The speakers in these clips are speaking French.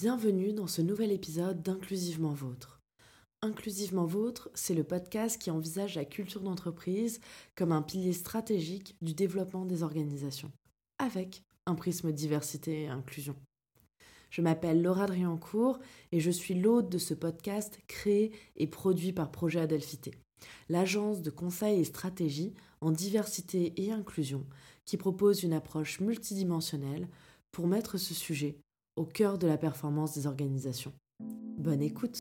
Bienvenue dans ce nouvel épisode d'Inclusivement Vôtre. Inclusivement Vôtre, c'est le podcast qui envisage la culture d'entreprise comme un pilier stratégique du développement des organisations, avec un prisme diversité et inclusion. Je m'appelle Laura Driancourt et je suis l'hôte de ce podcast créé et produit par Projet Adelphité, l'agence de conseil et stratégie en diversité et inclusion qui propose une approche multidimensionnelle pour mettre ce sujet au cœur de la performance des organisations. Bonne écoute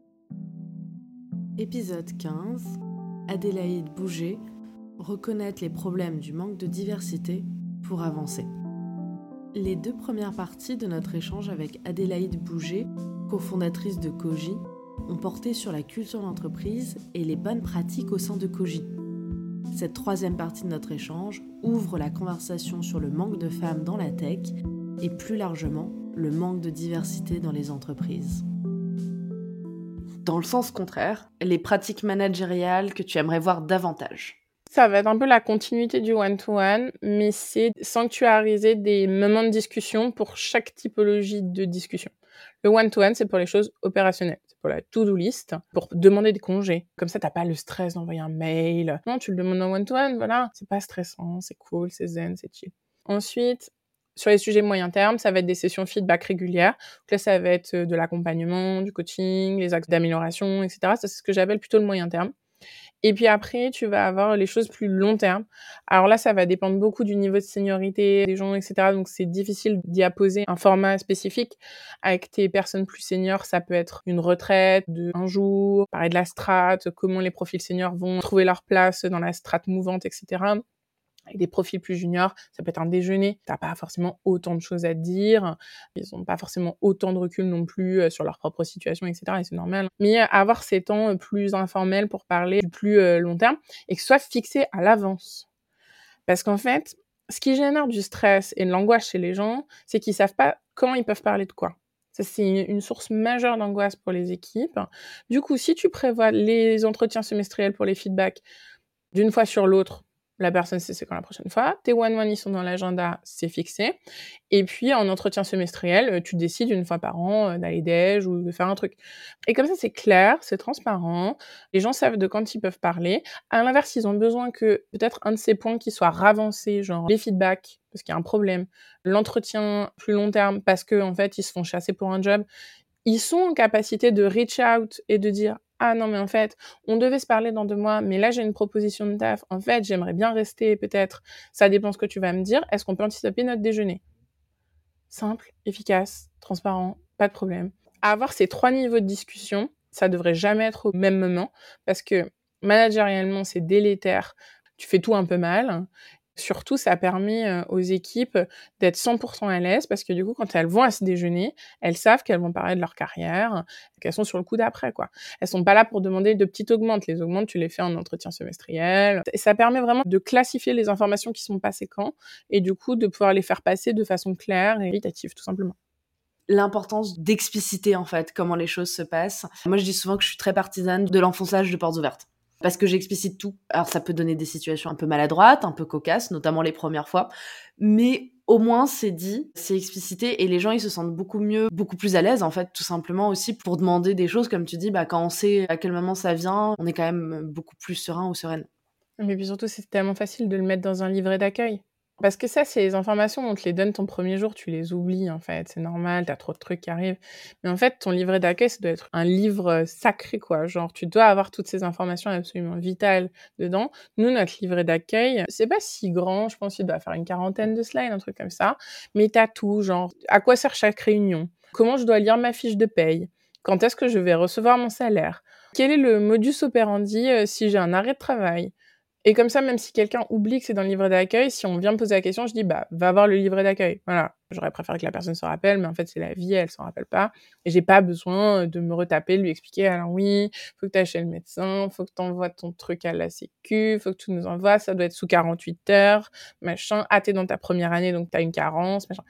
Épisode 15 Adélaïde Bouger Reconnaître les problèmes du manque de diversité pour avancer. Les deux premières parties de notre échange avec Adélaïde Bouger, cofondatrice de Koji, ont porté sur la culture d'entreprise et les bonnes pratiques au sein de Koji. Cette troisième partie de notre échange ouvre la conversation sur le manque de femmes dans la tech et plus largement le manque de diversité dans les entreprises. Dans le sens contraire, les pratiques managériales que tu aimerais voir davantage. Ça va être un peu la continuité du one-to-one, mais c'est sanctuariser des moments de discussion pour chaque typologie de discussion. Le one-to-one, c'est pour les choses opérationnelles. C'est pour la to-do list, pour demander des congés. Comme ça, t'as pas le stress d'envoyer un mail. Non, tu le demandes en one-to-one, voilà. C'est pas stressant, c'est cool, c'est zen, c'est chill. Ensuite, sur les sujets moyen terme, ça va être des sessions feedback régulières. Donc là, ça va être euh, de l'accompagnement, du coaching, les axes d'amélioration, etc. Ça, c'est ce que j'appelle plutôt le moyen terme. Et puis après, tu vas avoir les choses plus long terme. Alors là, ça va dépendre beaucoup du niveau de seniorité des gens, etc. Donc c'est difficile d'y apposer un format spécifique. Avec tes personnes plus seniors, ça peut être une retraite de un jour, parler de la strate, comment les profils seniors vont trouver leur place dans la strate mouvante, etc avec des profils plus juniors, ça peut être un déjeuner, t'as pas forcément autant de choses à dire, ils n'ont pas forcément autant de recul non plus euh, sur leur propre situation, etc. Et c'est normal. Mais euh, avoir ces temps euh, plus informels pour parler du plus long terme et que ce soit fixé à l'avance. Parce qu'en fait, ce qui génère du stress et de l'angoisse chez les gens, c'est qu'ils savent pas quand ils peuvent parler de quoi. Ça, c'est une source majeure d'angoisse pour les équipes. Du coup, si tu prévois les entretiens semestriels pour les feedbacks d'une fois sur l'autre, la personne sait c'est quand la prochaine fois. Tes one-one, ils sont dans l'agenda, c'est fixé. Et puis, en entretien semestriel, euh, tu décides une fois par an euh, d'aller déj ou de faire un truc. Et comme ça, c'est clair, c'est transparent. Les gens savent de quand ils peuvent parler. À l'inverse, ils ont besoin que peut-être un de ces points qui soit ravancé, genre les feedbacks, parce qu'il y a un problème, l'entretien plus long terme, parce qu'en en fait, ils se font chasser pour un job. Ils sont en capacité de reach out et de dire ah non, mais en fait, on devait se parler dans deux mois, mais là, j'ai une proposition de taf. En fait, j'aimerais bien rester, peut-être. Ça dépend ce que tu vas me dire. Est-ce qu'on peut anticiper notre déjeuner? Simple, efficace, transparent, pas de problème. avoir ces trois niveaux de discussion, ça devrait jamais être au même moment parce que managérialement, c'est délétère. Tu fais tout un peu mal. Surtout, ça a permis euh, aux équipes d'être 100% à l'aise parce que du coup, quand elles vont à ce déjeuner, elles savent qu'elles vont parler de leur carrière, qu'elles sont sur le coup d'après, quoi. Elles sont pas là pour demander de petites augmentes. Les augmentes, tu les fais en entretien semestriel. Ça permet vraiment de classifier les informations qui sont passées quand et du coup, de pouvoir les faire passer de façon claire et qualitative, tout simplement l'importance d'expliciter en fait comment les choses se passent. Moi je dis souvent que je suis très partisane de l'enfonçage de portes ouvertes parce que j'explicite tout. Alors ça peut donner des situations un peu maladroites, un peu cocasses, notamment les premières fois, mais au moins c'est dit, c'est explicité et les gens ils se sentent beaucoup mieux, beaucoup plus à l'aise en fait, tout simplement aussi pour demander des choses comme tu dis, bah quand on sait à quel moment ça vient, on est quand même beaucoup plus serein ou sereine. Mais puis surtout c'est tellement facile de le mettre dans un livret d'accueil. Parce que ça, c'est les informations, on te les donne ton premier jour, tu les oublies, en fait. C'est normal, t'as trop de trucs qui arrivent. Mais en fait, ton livret d'accueil, ça doit être un livre euh, sacré, quoi. Genre, tu dois avoir toutes ces informations absolument vitales dedans. Nous, notre livret d'accueil, c'est pas si grand, je pense qu'il doit faire une quarantaine de slides, un truc comme ça. Mais t'as tout, genre, à quoi sert chaque réunion? Comment je dois lire ma fiche de paye? Quand est-ce que je vais recevoir mon salaire? Quel est le modus operandi euh, si j'ai un arrêt de travail? Et comme ça, même si quelqu'un oublie que c'est dans le livret d'accueil, si on vient me poser la question, je dis bah va voir le livret d'accueil. Voilà. J'aurais préféré que la personne se rappelle, mais en fait c'est la vie, elle s'en rappelle pas. Et j'ai pas besoin de me retaper, de lui expliquer alors oui, faut que tu chez le médecin, faut que tu envoies ton truc à la sécu, faut que tu nous envoies, ça doit être sous 48 heures, machin. Ah t'es dans ta première année donc t'as une carence, machin.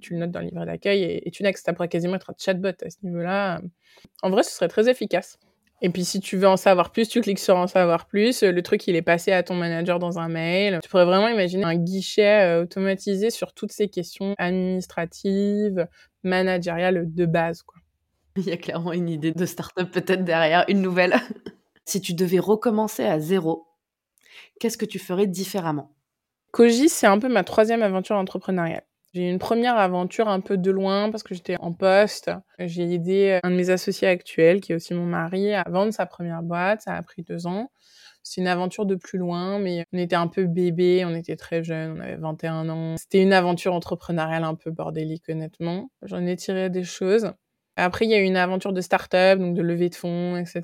Tu le notes dans le livret d'accueil et, et tu next, ça pourrait quasiment être un chatbot à ce niveau-là. En vrai, ce serait très efficace. Et puis si tu veux en savoir plus, tu cliques sur en savoir plus. Le truc, il est passé à ton manager dans un mail. Tu pourrais vraiment imaginer un guichet euh, automatisé sur toutes ces questions administratives, managériales de base. Quoi. Il y a clairement une idée de start-up peut-être derrière, une nouvelle. si tu devais recommencer à zéro, qu'est-ce que tu ferais différemment? Koji, c'est un peu ma troisième aventure entrepreneuriale. J'ai eu une première aventure un peu de loin parce que j'étais en poste. J'ai aidé un de mes associés actuels, qui est aussi mon mari, à vendre sa première boîte. Ça a pris deux ans. C'est une aventure de plus loin, mais on était un peu bébé, on était très jeunes, on avait 21 ans. C'était une aventure entrepreneuriale un peu bordélique, honnêtement. J'en ai tiré des choses. Après, il y a eu une aventure de start-up, donc de levée de fonds, etc.,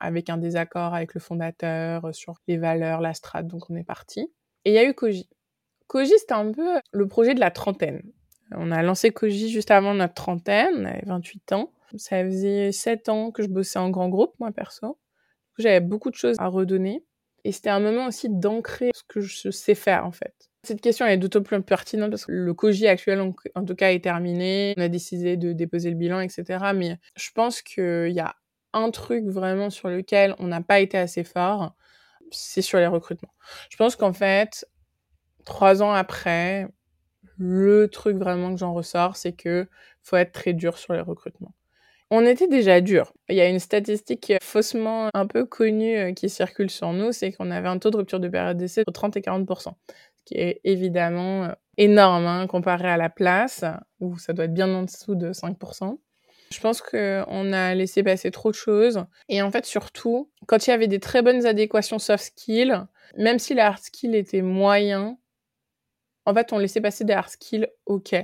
avec un désaccord avec le fondateur sur les valeurs, la strat, donc on est parti. Et il y a eu Koji. Koji, c'était un peu le projet de la trentaine. On a lancé Koji juste avant notre trentaine, on avait 28 ans. Ça faisait 7 ans que je bossais en grand groupe, moi perso. J'avais beaucoup de choses à redonner. Et c'était un moment aussi d'ancrer ce que je sais faire, en fait. Cette question est d'autant plus pertinente parce que le COGI actuel, en tout cas, est terminé. On a décidé de déposer le bilan, etc. Mais je pense qu'il y a un truc vraiment sur lequel on n'a pas été assez fort, c'est sur les recrutements. Je pense qu'en fait, trois ans après, le truc vraiment que j'en ressors, c'est que faut être très dur sur les recrutements. On était déjà dur. Il y a une statistique faussement un peu connue euh, qui circule sur nous, c'est qu'on avait un taux de rupture de période d'essai de 30 et 40% qui est évidemment euh, énorme hein, comparé à la place, où ça doit être bien en dessous de 5%. Je pense qu'on a laissé passer trop de choses. Et en fait, surtout, quand il y avait des très bonnes adéquations soft skills, même si les hard skills étaient moyens, en fait, on laissait passer des hard skills OK.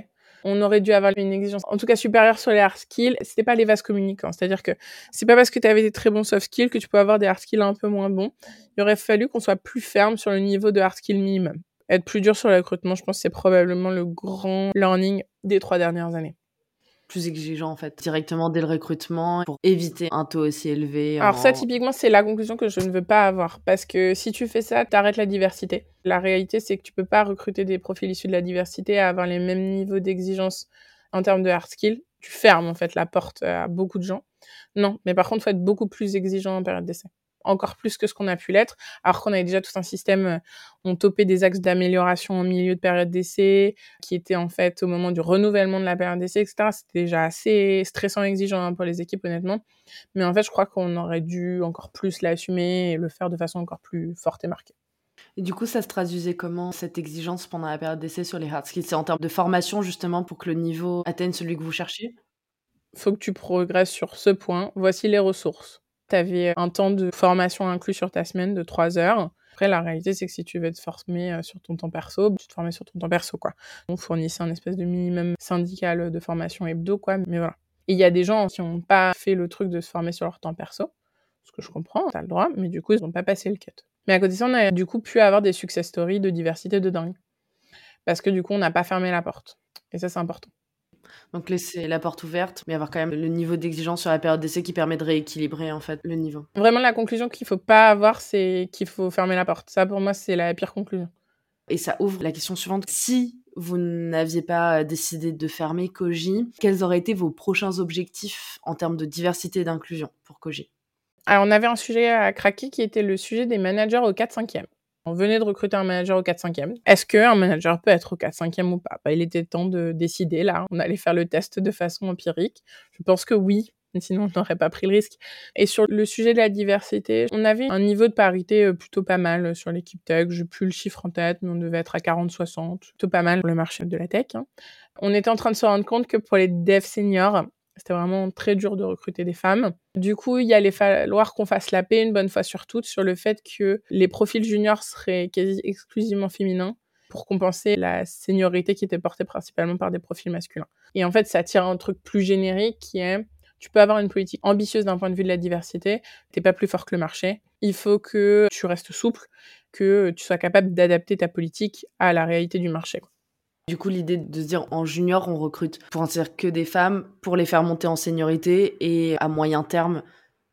On aurait dû avoir une exigence, en tout cas supérieure sur les hard skills. C'était pas les vases communicants. C'est-à-dire que c'est pas parce que tu avais des très bons soft skills que tu peux avoir des hard skills un peu moins bons. Il aurait fallu qu'on soit plus ferme sur le niveau de hard skills minimum être plus dur sur le je pense c'est probablement le grand learning des trois dernières années. Plus exigeant en fait, directement dès le recrutement pour éviter un taux aussi élevé. Alors ça typiquement c'est la conclusion que je ne veux pas avoir parce que si tu fais ça, tu arrêtes la diversité. La réalité c'est que tu peux pas recruter des profils issus de la diversité et avoir les mêmes niveaux d'exigence en termes de hard skills. Tu fermes en fait la porte à beaucoup de gens. Non, mais par contre, faut être beaucoup plus exigeant en période d'essai encore plus que ce qu'on a pu l'être, alors qu'on avait déjà tout un système, euh, on topait des axes d'amélioration en milieu de période d'essai, qui était en fait au moment du renouvellement de la période d'essai, etc. C'était déjà assez stressant et exigeant hein, pour les équipes, honnêtement. Mais en fait, je crois qu'on aurait dû encore plus l'assumer et le faire de façon encore plus forte et marquée. Et du coup, ça se traduisait comment cette exigence pendant la période d'essai sur les hard skills C'est en termes de formation justement pour que le niveau atteigne celui que vous cherchiez? Faut que tu progresses sur ce point. Voici les ressources tu avais un temps de formation inclus sur ta semaine de 3 heures. Après, la réalité, c'est que si tu veux te former euh, sur ton temps perso, tu te formais sur ton temps perso, quoi. On fournissait un espèce de minimum syndical de formation hebdo, quoi. Mais voilà. Et il y a des gens qui n'ont pas fait le truc de se former sur leur temps perso, ce que je comprends, t'as le droit, mais du coup, ils n'ont pas passé le cut. Mais à côté de ça, on a du coup pu avoir des success stories de diversité de dingue. Parce que du coup, on n'a pas fermé la porte. Et ça, c'est important. Donc laisser la porte ouverte, mais avoir quand même le niveau d'exigence sur la période d'essai qui permet de rééquilibrer en fait le niveau. Vraiment la conclusion qu'il faut pas avoir, c'est qu'il faut fermer la porte. Ça pour moi c'est la pire conclusion. Et ça ouvre la question suivante. Si vous n'aviez pas décidé de fermer Koji, quels auraient été vos prochains objectifs en termes de diversité et d'inclusion pour Koji? Alors on avait un sujet à craquer qui était le sujet des managers au 4-5e. On venait de recruter un manager au 4-5e. Est-ce qu'un manager peut être au 4-5e ou pas? Bah, Il était temps de décider, là. On allait faire le test de façon empirique. Je pense que oui, sinon on n'aurait pas pris le risque. Et sur le sujet de la diversité, on avait un niveau de parité euh, plutôt pas mal euh, sur l'équipe tech. Je plus le chiffre en tête, mais on devait être à 40-60. Plutôt pas mal pour le marché de la tech. Hein. On était en train de se rendre compte que pour les devs seniors, c'était vraiment très dur de recruter des femmes. Du coup, il allait falloir qu'on fasse la paix une bonne fois sur toutes sur le fait que les profils juniors seraient quasi exclusivement féminins pour compenser la seniorité qui était portée principalement par des profils masculins. Et en fait, ça tire un truc plus générique qui est tu peux avoir une politique ambitieuse d'un point de vue de la diversité, t'es pas plus fort que le marché. Il faut que tu restes souple, que tu sois capable d'adapter ta politique à la réalité du marché. Du coup, l'idée de se dire en junior, on recrute pour en dire que des femmes, pour les faire monter en seniorité et à moyen terme,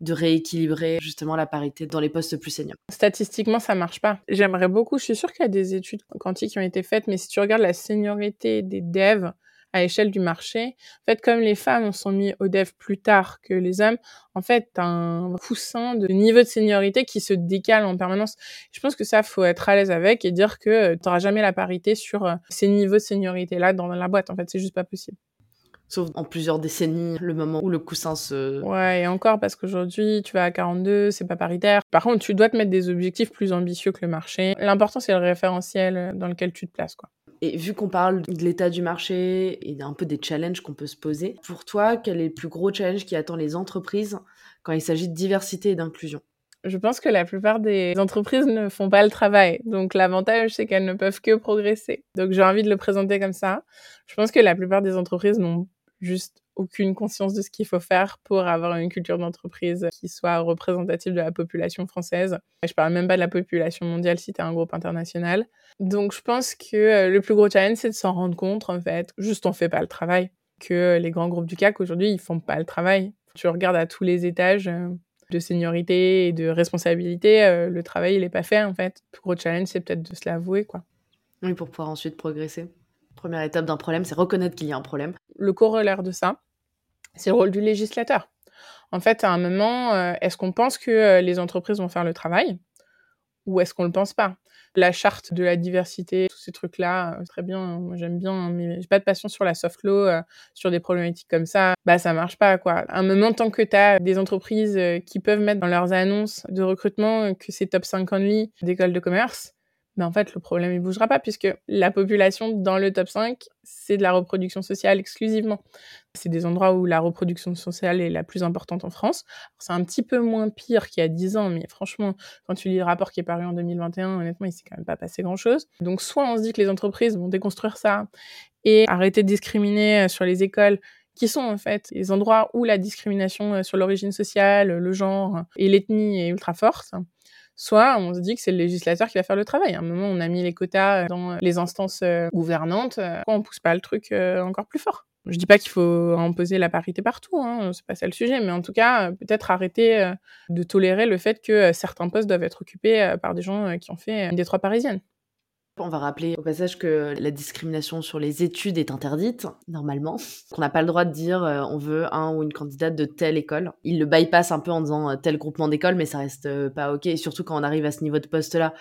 de rééquilibrer justement la parité dans les postes plus seniors. Statistiquement, ça marche pas. J'aimerais beaucoup, je suis sûre qu'il y a des études quantiques qui ont été faites, mais si tu regardes la seniorité des devs à l'échelle du marché. En fait, comme les femmes sont mis au dev plus tard que les hommes, en fait, un coussin de niveau de seniorité qui se décale en permanence. Je pense que ça, faut être à l'aise avec et dire que tu n'auras jamais la parité sur euh, ces niveaux de seniorité-là dans la boîte. En fait, c'est juste pas possible. Sauf en plusieurs décennies, le moment où le coussin se... Ouais, et encore, parce qu'aujourd'hui, tu vas à 42, c'est pas paritaire. Par contre, tu dois te mettre des objectifs plus ambitieux que le marché. L'important, c'est le référentiel dans lequel tu te places, quoi. Et vu qu'on parle de l'état du marché et un peu des challenges qu'on peut se poser, pour toi, quel est le plus gros challenge qui attend les entreprises quand il s'agit de diversité et d'inclusion? Je pense que la plupart des entreprises ne font pas le travail. Donc l'avantage, c'est qu'elles ne peuvent que progresser. Donc j'ai envie de le présenter comme ça. Je pense que la plupart des entreprises n'ont juste aucune conscience de ce qu'il faut faire pour avoir une culture d'entreprise qui soit représentative de la population française. Je parle même pas de la population mondiale si tu un groupe international. Donc je pense que euh, le plus gros challenge, c'est de s'en rendre compte, en fait. Juste on fait pas le travail. Que les grands groupes du CAC, aujourd'hui, ils font pas le travail. Tu regardes à tous les étages euh, de seniorité et de responsabilité, euh, le travail, il est pas fait, en fait. Le plus gros challenge, c'est peut-être de se l'avouer, quoi. Oui, pour pouvoir ensuite progresser. Première étape d'un problème, c'est reconnaître qu'il y a un problème. Le corollaire de ça, c'est le rôle du législateur. En fait, à un moment, euh, est-ce qu'on pense que euh, les entreprises vont faire le travail ou est-ce qu'on le pense pas? La charte de la diversité, tous ces trucs-là, euh, très bien, j'aime bien, hein, mais j'ai pas de passion sur la soft law, sur des problématiques comme ça, bah ça marche pas quoi. À un moment, tant que tu as des entreprises qui peuvent mettre dans leurs annonces de recrutement que c'est top 5 only d'écoles de commerce, mais en fait, le problème, il bougera pas puisque la population dans le top 5, c'est de la reproduction sociale exclusivement. C'est des endroits où la reproduction sociale est la plus importante en France. C'est un petit peu moins pire qu'il y a 10 ans, mais franchement, quand tu lis le rapport qui est paru en 2021, honnêtement, il s'est quand même pas passé grand chose. Donc, soit on se dit que les entreprises vont déconstruire ça et arrêter de discriminer euh, sur les écoles qui sont en fait les endroits où la discrimination euh, sur l'origine sociale, le genre et l'ethnie est ultra forte soit on se dit que c'est le législateur qui va faire le travail. À un moment, on a mis les quotas dans les instances euh, gouvernantes, euh, pourquoi on pousse pas le truc euh, encore plus fort je dis pas qu'il faut imposer la parité partout, hein, c'est pas ça le sujet, mais en tout cas, peut-être arrêter de tolérer le fait que certains postes doivent être occupés par des gens qui ont fait des trois parisiennes. On va rappeler au passage que la discrimination sur les études est interdite, normalement. Qu'on n'a pas le droit de dire euh, on veut un ou une candidate de telle école. Il le bypass un peu en disant euh, tel groupement d'école, mais ça reste euh, pas ok. Et surtout quand on arrive à ce niveau de poste-là,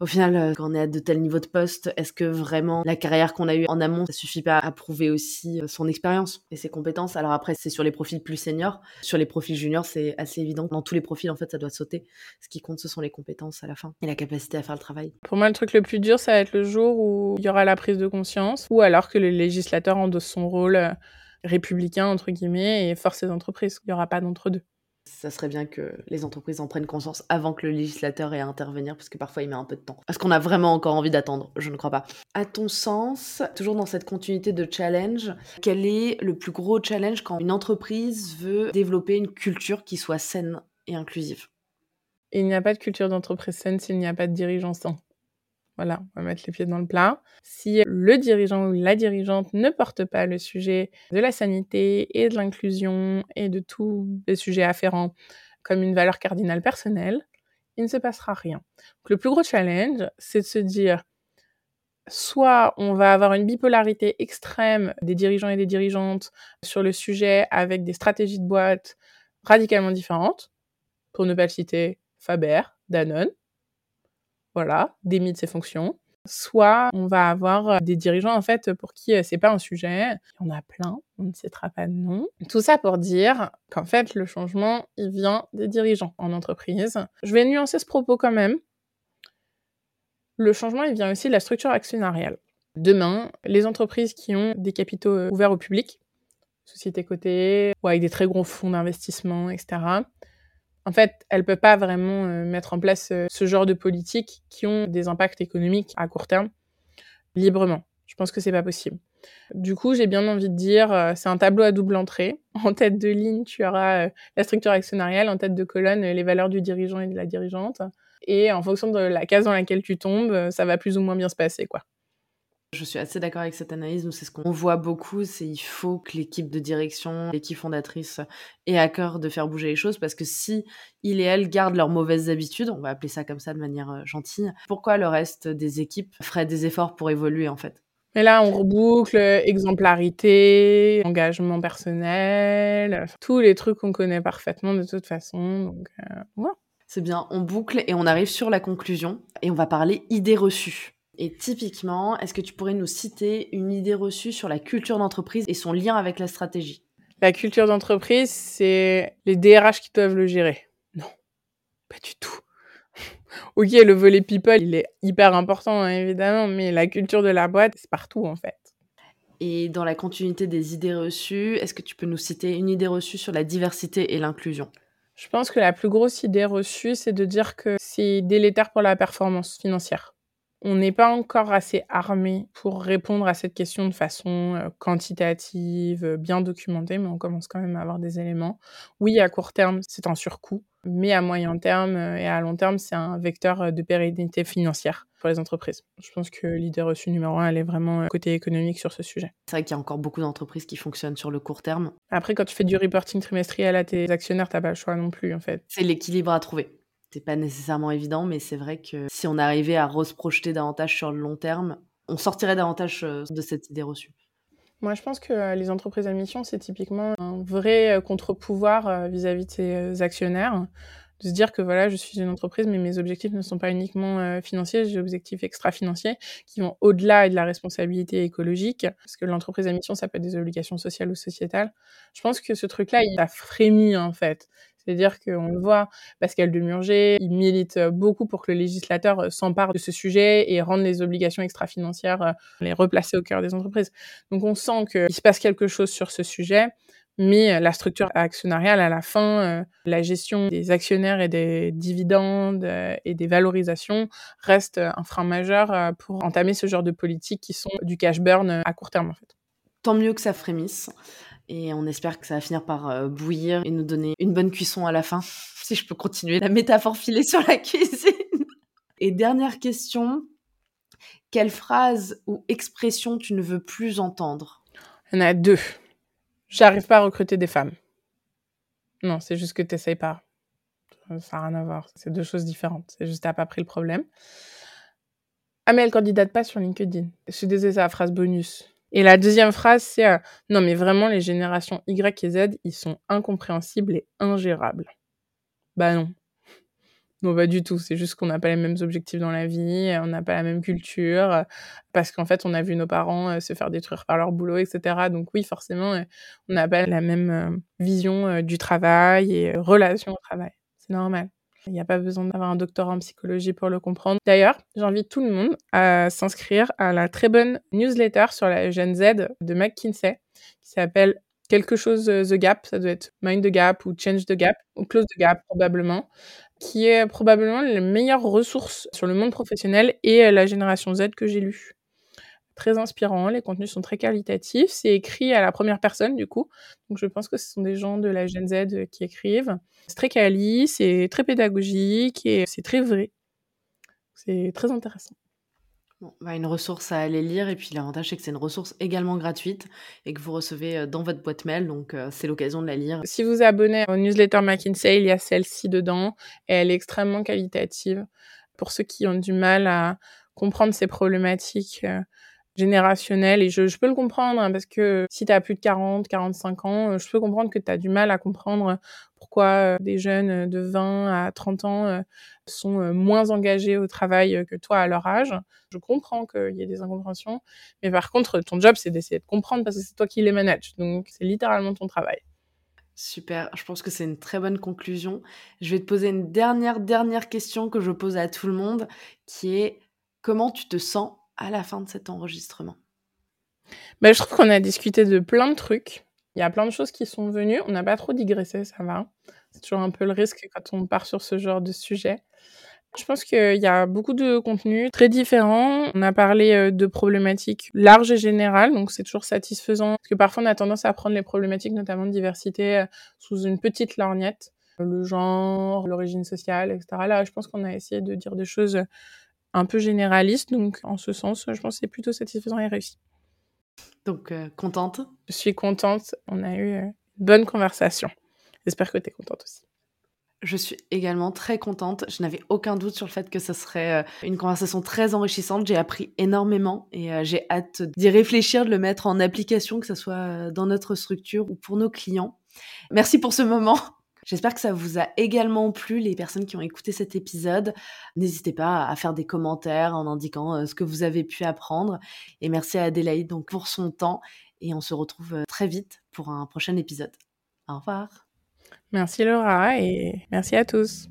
au final, euh, quand on est à de tels niveaux de poste, est-ce que vraiment la carrière qu'on a eue en amont, ça suffit pas à prouver aussi euh, son expérience et ses compétences? Alors après, c'est sur les profils plus seniors. Sur les profils juniors, c'est assez évident. Dans tous les profils, en fait, ça doit sauter. Ce qui compte, ce sont les compétences à la fin et la capacité à faire le travail. Pour moi, le truc le plus dur, ça va être le jour où il y aura la prise de conscience ou alors que le législateur endosse son rôle euh, républicain, entre guillemets, et force les entreprises. Il n'y aura pas d'entre-deux ça serait bien que les entreprises en prennent conscience avant que le législateur ait à intervenir, parce que parfois il met un peu de temps. Est-ce qu'on a vraiment encore envie d'attendre? Je ne crois pas. À ton sens, toujours dans cette continuité de challenge, quel est le plus gros challenge quand une entreprise veut développer une culture qui soit saine et inclusive? Il n'y a pas de culture d'entreprise saine s'il n'y a pas de dirigeants sains. Voilà, on va mettre les pieds dans le plat. Si le dirigeant ou la dirigeante ne porte pas le sujet de la sanité et de l'inclusion et de tous les sujets afférents comme une valeur cardinale personnelle, il ne se passera rien. le plus gros challenge, c'est de se dire soit on va avoir une bipolarité extrême des dirigeants et des dirigeantes sur le sujet avec des stratégies de boîte radicalement différentes, pour ne pas le citer, Faber, Danone, voilà, démis de ses fonctions. Soit on va avoir euh, des dirigeants en fait pour qui euh, c'est pas un sujet. Il y en a plein, on ne citera pas de nom. Tout ça pour dire qu'en fait le changement il vient des dirigeants en entreprise. Je vais nuancer ce propos quand même. Le changement il vient aussi de la structure actionnariale. Demain, les entreprises qui ont des capitaux euh, ouverts au public, sociétés cotées ou avec des très gros fonds d'investissement, etc en fait, elle peut pas vraiment euh, mettre en place euh, ce genre de politiques qui ont des impacts économiques à court terme librement. Je pense que c'est pas possible. Du coup, j'ai bien envie de dire, euh, c'est un tableau à double entrée. En tête de ligne, tu auras la structure actionnariale, en tête de colonne, les valeurs du dirigeant et de la dirigeante. Et en fonction de la case dans laquelle tu tombes, ça va plus ou moins bien se passer, quoi. Je suis assez d'accord avec cette analyse. Nous, c'est ce qu'on voit beaucoup, c'est il faut que l'équipe de direction, l'équipe fondatrice ait à cœur de faire bouger les choses parce que si il et elle gardent leurs mauvaises habitudes, on va appeler ça comme ça de manière euh, gentille, pourquoi le reste des équipes ferait des efforts pour évoluer en fait? Mais là, on reboucle exemplarité, engagement personnel, tous les trucs qu'on connaît parfaitement de toute façon. Donc, euh, C'est bien, on boucle et on arrive sur la conclusion et on va parler idées reçues. Et typiquement, est-ce que tu pourrais nous citer une idée reçue sur la culture d'entreprise et son lien avec la stratégie? La culture d'entreprise, c'est les DRH qui doivent le gérer. Non, pas du tout. ok, le volet people, il est hyper important, hein, évidemment, mais la culture de la boîte, c'est partout, en fait. Et dans la continuité des idées reçues, est-ce que tu peux nous citer une idée reçue sur la diversité et l'inclusion? Je pense que la plus grosse idée reçue, c'est de dire que c'est délétère pour la performance financière on n'est pas encore assez armé pour répondre à cette question de façon euh, quantitative, euh, bien documentée, mais on commence quand même à avoir des éléments. Oui, à court terme, c'est un surcoût, mais à moyen terme euh, et à long terme, c'est un vecteur de pérennité financière pour les entreprises. Je pense que l'idée reçue numéro un, elle est vraiment côté économique sur ce sujet. C'est vrai qu'il y a encore beaucoup d'entreprises qui fonctionnent sur le court terme. Après, quand tu fais du reporting trimestriel à tes actionnaires, t'as pas le choix non plus, en fait. C'est l'équilibre à trouver c'est pas nécessairement évident, mais c'est vrai que si on arrivait à se projeter davantage sur le long terme, on sortirait davantage euh, de cette idée reçue. Moi, je pense que euh, les entreprises à mission, c'est typiquement un vrai euh, contre-pouvoir vis-à-vis de ses actionnaires. De se dire que voilà, je suis une entreprise, mais mes objectifs ne sont pas uniquement financiers, j'ai des objectifs extra-financiers qui vont au-delà de la responsabilité écologique, parce que l'entreprise à mission, ça peut être des obligations sociales ou sociétales. Je pense que ce truc-là, il a frémi en fait. C'est-à-dire qu'on le voit, Pascal Demurger, il milite beaucoup pour que le législateur euh, s'empare de ce sujet et rende les obligations extra-financières, euh, les replacer au cœur des entreprises. Donc on sent qu'il se passe quelque chose sur ce sujet, mais la structure actionnariale, à la fin, euh, la gestion des actionnaires et des dividendes et des valorisations reste un frein majeur pour entamer ce genre de politiques qui sont du cash burn à court terme en fait. Tant mieux que ça frémisse. Et on espère que ça va finir par euh, bouillir et nous donner une bonne cuisson à la fin, si je peux continuer la métaphore filée sur la cuisine. Et dernière question, quelle phrase ou expression tu ne veux plus entendre? Il y en a deux. J'arrive pas à recruter des femmes. Non, c'est juste que tu n'essayes pas. Ça n'a rien à voir. C'est deux choses différentes. C'est juste que tu pas pris le problème. Ah, mais elle candidate pas sur LinkedIn. Je suis désolée, c'est la phrase bonus. Et la deuxième phrase, c'est euh, non, mais vraiment, les générations Y et Z, ils sont incompréhensibles et ingérables. Bah non. Non, pas du tout. C'est juste qu'on n'a pas les mêmes objectifs dans la vie, on n'a pas la même culture, euh, parce qu'en fait, on a vu nos parents euh, se faire détruire par leur boulot, etc. Donc oui, forcément, on n'a pas la même vision du travail et relation au travail. C'est normal. Il n'y a pas besoin d'avoir un doctorat en psychologie pour le comprendre. D'ailleurs, j'invite tout le monde à s'inscrire à la très bonne newsletter sur la Gen Z de McKinsey qui s'appelle quelque chose euh, The Gap, ça doit être Mind the Gap ou Change the Gap ou Close the Gap probablement, qui est probablement la meilleure ressource sur le monde professionnel et la génération Z que j'ai lu très inspirant, les contenus sont très qualitatifs, c'est écrit à la première personne du coup, donc je pense que ce sont des gens de la Gen Z euh, qui écrivent. C'est très quali, c'est très pédagogique et c'est très vrai. C'est très intéressant. Bah, une ressource à aller lire et puis l'avantage c'est que c'est une ressource également gratuite et que vous recevez euh, dans votre boîte mail donc euh, c'est l'occasion de la lire. Si vous abonnez au newsletter McKinsey, il y a celle-ci dedans et elle est extrêmement qualitative pour ceux qui ont du mal à comprendre ces problématiques générationnel et je, peux le comprendre hein, parce que si tu as plus de 40, 45 ans, euh, je peux comprendre que tu as du mal à comprendre pourquoi euh, des jeunes de 20 à 30 ans euh, sont moins engagés au travail que toi à leur âge. Je comprends qu'il y ait des incompréhensions, mais par contre, ton job, c'est d'essayer de comprendre parce que c'est toi qui les manages. Donc, c'est littéralement ton travail. Super, je pense que c'est une très bonne conclusion. Je vais te poser une dernière, dernière question que je pose à tout le monde, qui est comment tu te sens à la fin de cet enregistrement bah, Je trouve qu'on a discuté de plein de trucs. Il y a plein de choses qui sont venues. On n'a pas trop digressé, ça va. C'est toujours un peu le risque quand on part sur ce genre de sujet. Je pense qu'il y a beaucoup de contenus très différents. On a parlé euh, de problématiques larges et générales, donc c'est toujours satisfaisant. Parce que parfois on a tendance à prendre les problématiques, notamment de diversité, euh, sous une petite lorgnette. Le genre, l'origine sociale, etc. Là, je pense qu'on a essayé de dire des choses un peu généraliste. Donc, en ce sens, je pense que c'est plutôt satisfaisant et réussi. Donc, euh, contente? Je suis contente. On a eu euh, une bonne conversation. J'espère que tu es contente aussi. Je suis également très contente. Je n'avais aucun doute sur le fait que ce serait euh, une conversation très enrichissante. J'ai appris énormément et j'ai hâte d'y réfléchir, de le mettre en application, que ce soit dans notre structure ou pour nos clients. Merci pour ce moment J'espère que ça vous a également plu, les personnes qui ont écouté cet épisode. N'hésitez pas à faire des commentaires en indiquant euh, ce que vous avez pu apprendre. Et merci à Adélaïde donc, pour son temps. Et on se retrouve euh, très vite pour un prochain épisode. Au revoir. Merci Laura et merci à tous.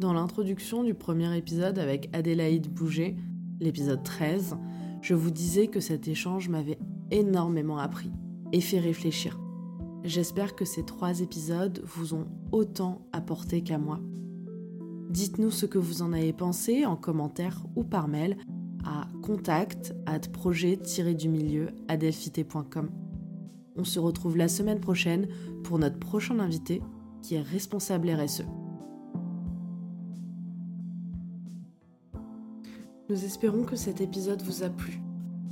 Dans l'introduction du premier épisode avec Adélaïde Bouget, l'épisode 13, je vous disais que cet échange m'avait énormément appris et fait réfléchir. J'espère que ces trois épisodes vous ont autant apporté qu'à moi. Dites-nous ce que vous en avez pensé en commentaire ou par mail à contact at projet-du milieu On se retrouve la semaine prochaine pour notre prochain invité qui est responsable RSE. Nous espérons que cet épisode vous a plu.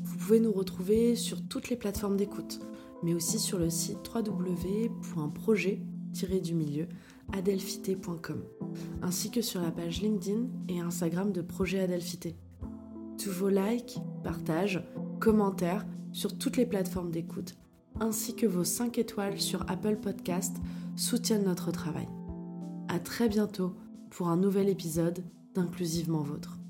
Vous pouvez nous retrouver sur toutes les plateformes d'écoute mais aussi sur le site www.projet-du-milieu ainsi que sur la page LinkedIn et Instagram de Projet Adelphité. Tous vos likes, partages, commentaires sur toutes les plateformes d'écoute, ainsi que vos 5 étoiles sur Apple Podcast soutiennent notre travail. À très bientôt pour un nouvel épisode d'Inclusivement Vôtre.